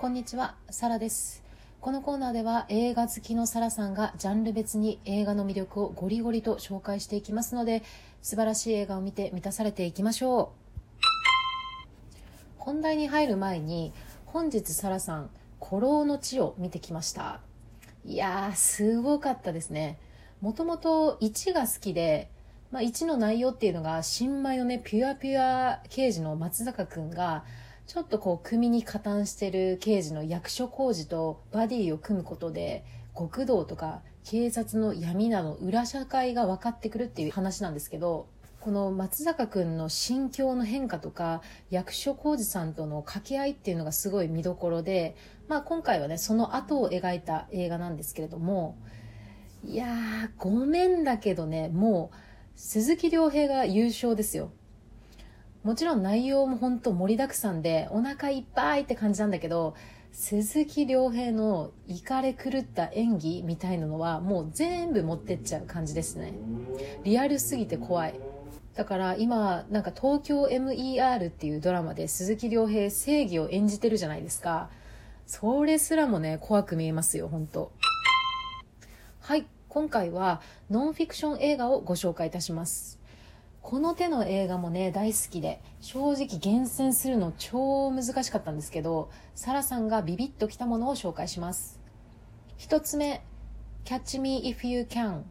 こんにちは、サラです。このコーナーでは映画好きのサラさんがジャンル別に映画の魅力をゴリゴリと紹介していきますので、素晴らしい映画を見て満たされていきましょう。本題に入る前に、本日サラさん、古老の地を見てきました。いやー、すごかったですね。もともと1が好きで、まあ、1の内容っていうのが新米のねピュアピュア刑事の松坂君がちょっとこう組に加担してる刑事の役所広司とバディを組むことで極道とか警察の闇など裏社会が分かってくるっていう話なんですけどこの松坂君の心境の変化とか役所広司さんとの掛け合いっていうのがすごい見どころで、まあ、今回はねその後を描いた映画なんですけれどもいやーごめんだけどねもう鈴木亮平が優勝ですよ。もちろん内容も本当盛りだくさんでお腹いっぱいって感じなんだけど鈴木亮平のイカれ狂った演技みたいなのはもう全部持ってっちゃう感じですね。リアルすぎて怖い。だから今なんか東京 MER っていうドラマで鈴木亮平正義を演じてるじゃないですか。それすらもね怖く見えますよ本当。はい。今回はノンフィクション映画をご紹介いたします。この手の映画もね大好きで正直厳選するの超難しかったんですけどサラさんがビビッときたものを紹介します。一つ目「Catch Me If You Can」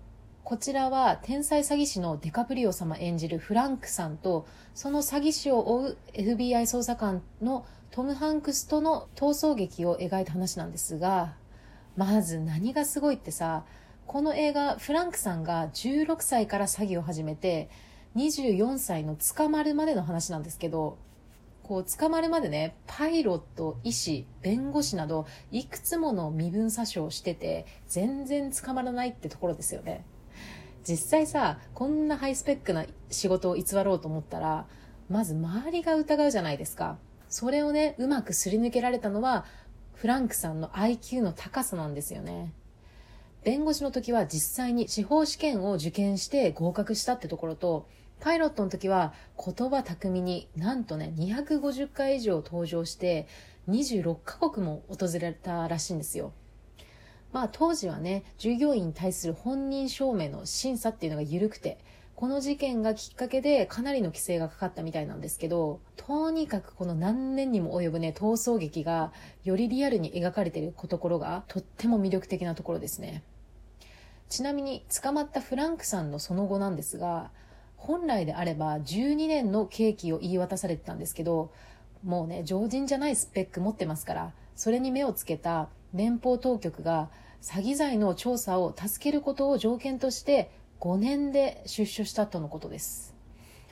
こちらは天才詐欺師のデカプリオ様演じるフランクさんとその詐欺師を追う FBI 捜査官のトム・ハンクスとの逃走劇を描いた話なんですがまず何がすごいってさこの映画フランクさんが16歳から詐欺を始めて24歳の捕まるまでの話なんですけどこう捕まるまでねパイロット医師弁護士などいくつもの身分詐称をしてて全然捕まらないってところですよね。実際さこんなハイスペックな仕事を偽ろうと思ったらまず周りが疑うじゃないですか。それをねうまくすり抜けられたのはフランクさんの IQ の高さなんですよね。弁護士の時は実際に司法試験を受験して合格したってところとパイロットの時は言葉巧みになんとね250回以上登場して26カ国も訪れたらしいんですよ。まあ当時はね従業員に対する本人証明の審査っていうのが緩くてこの事件がきっかけでかなりの規制がかかったみたいなんですけどとにかくこの何年にも及ぶね逃走劇がよりリアルに描かれているところがとっても魅力的なところですね。ちなみに捕まったフランクさんのその後なんですが本来であれば12年の刑期を言い渡されてたんですけどもうね常人じゃないスペック持ってますからそれに目をつけた連邦当局が詐欺罪の調査を助けることを条件として5年で出所したとのことです。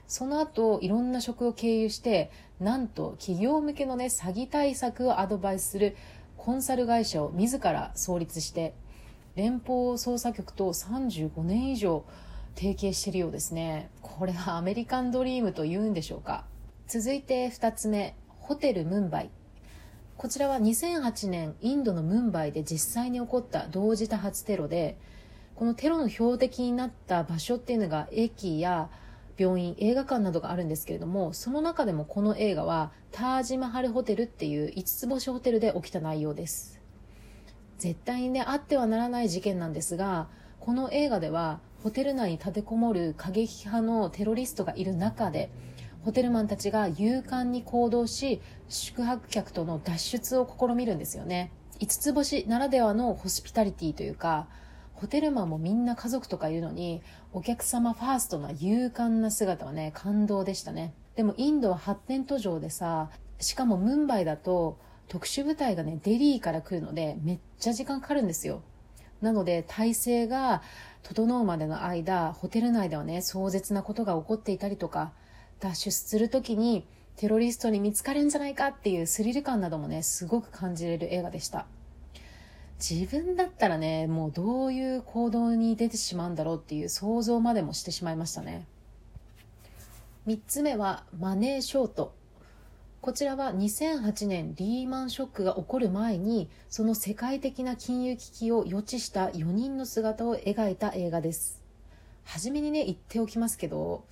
その後いろんな職を経由してなんと企業向けのね詐欺対策をアドバイスするコンサル会社を自ら創立して連邦捜査局と35年以上提携しているようですね。これはアメリカンドリームと言うんでしょうか。続いて2つ目ホテルムンバイ。こちらは2008年インドのムンバイで実際に起こった同時多発テロでこのテロの標的になった場所っていうのが駅や病院映画館などがあるんですけれどもその中でもこの映画はタージマハルホテルっていう5つ星ホテルで起きた内容です。絶対にねあってはならない事件なんですがこの映画ではホテル内に立てこもる過激派のテロリストがいる中でホテルマンたちが勇敢に行動し宿泊客との脱出を試みるんですよね。5つ星ならではのホスピタリティというかホテルマンもみんな家族とかいるのにお客様ファーストな勇敢な姿はね感動でしたね。でもインドは発展途上でさしかもムンバイだと特殊部隊がねデリーから来るのでめっちゃ時間かかるんですよ。なので体制が整うまでの間ホテル内ではね壮絶なことが起こっていたりとか脱出する時にテロリストに見つかるんじゃないかっていうスリル感などもねすごく感じれる映画でした。自分だったらねもうどういう行動に出てしまうんだろうっていう想像までもしてしまいましたね。3つ目はマネーショート。こちらは2008年リーマンショックが起こる前にその世界的な金融危機を予知した4人の姿を描いた映画です。初めにね言っておきますけど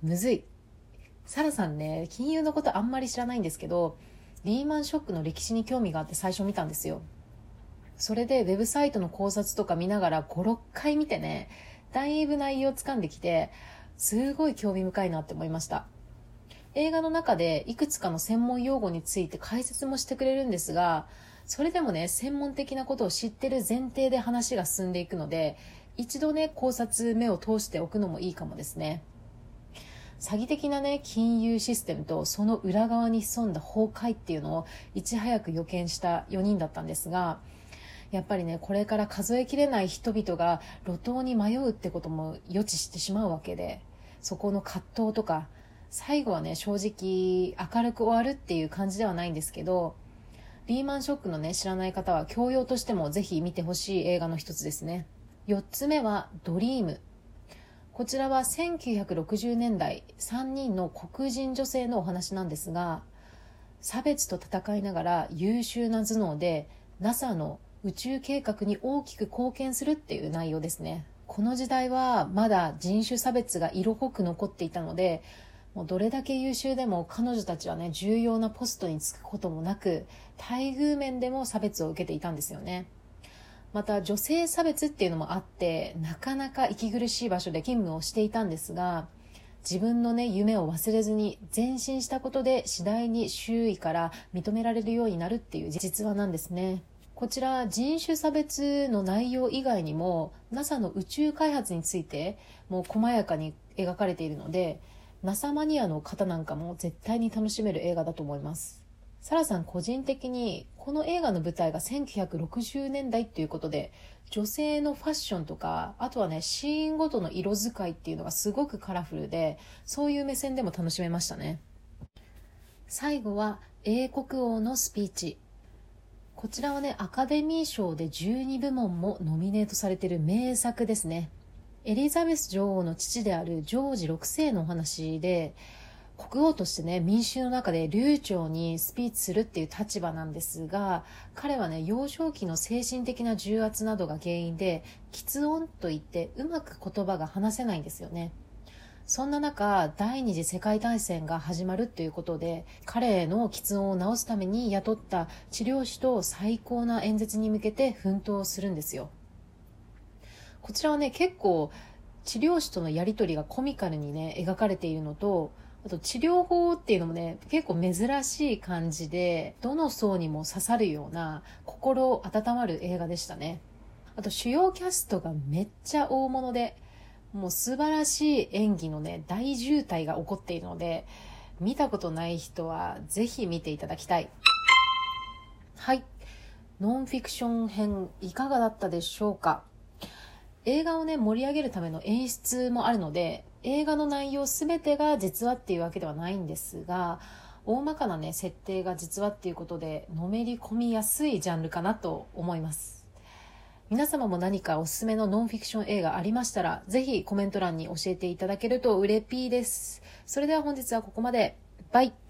むずい。サラさんね金融のことあんまり知らないんですけどリーマンショックの歴史に興味があって最初見たんですよ。それでウェブサイトの考察とか見ながら56回見てねだいぶ内容をつかんできてすごい興味深いなって思いました。映画の中でいくつかの専門用語について解説もしてくれるんですがそれでもね専門的なことを知ってる前提で話が進んでいくので一度ね考察目を通しておくのもいいかもですね。詐欺的なね金融システムとその裏側に潜んだ崩壊っていうのをいち早く予見した4人だったんですがやっぱりねこれから数えきれない人々が路頭に迷うってことも予知してしまうわけでそこの葛藤とか最後はね正直明るく終わるっていう感じではないんですけどリーマンショックのね知らない方は教養としてもぜひ見てほしい映画の一つですね。4つ目はドリーム。こちらは1960年代3人の黒人女性のお話なんですが差別と戦いながら優秀な頭脳で NASA の宇宙計画に大きく貢献するっていう内容ですね。この時代はまだ人種差別が色濃く残っていたのでもうどれだけ優秀でも彼女たちはね重要なポストに就くこともなく待遇面でも差別を受けていたんですよね。また女性差別っていうのもあってなかなか息苦しい場所で勤務をしていたんですが自分のね夢を忘れずに前進したことで次第に周囲から認められるようになるっていう実話なんですね。こちら人種差別の内容以外にも NASA の宇宙開発についてもう細やかに描かれているので NASA マニアの方なんかも絶対に楽しめる映画だと思います。サラさん個人的にこの映画の舞台が1960年代っていうことで女性のファッションとかあとはねシーンごとの色使いっていうのがすごくカラフルでそういう目線でも楽しめましたね。最後は英国王のスピーチ。こちらはねアカデミー賞で12部門もノミネートされてる名作ですね。エリザベス女王の父であるジョージ6世のお話で国王としてね民衆の中で流暢にスピーチするっていう立場なんですが彼はね幼少期の精神的な重圧などが原因で喫音といってうまく言葉が話せないんですよね。そんな中第二次世界大戦が始まるということで彼の喫音を治すために雇った治療師と最高な演説に向けて奮闘するんですよ。こちらはね結構治療師とのやり取りがコミカルにね描かれているのとあと治療法っていうのもね、結構珍しい感じで、どの層にも刺さるような心温まる映画でしたね。あと主要キャストがめっちゃ大物で、もう素晴らしい演技のね、大渋滞が起こっているので、見たことない人はぜひ見ていただきたい。はい。ノンフィクション編いかがだったでしょうか？映画をね、盛り上げるための演出もあるので、映画の内容全てが実話っていうわけではないんですが大まかなね設定が実話っていうことでのめり込みやすいジャンルかなと思います。皆様も何かおすすめのノンフィクション映画ありましたらぜひコメント欄に教えていただけるとうれぴーです。それでは本日はここまで。バイ。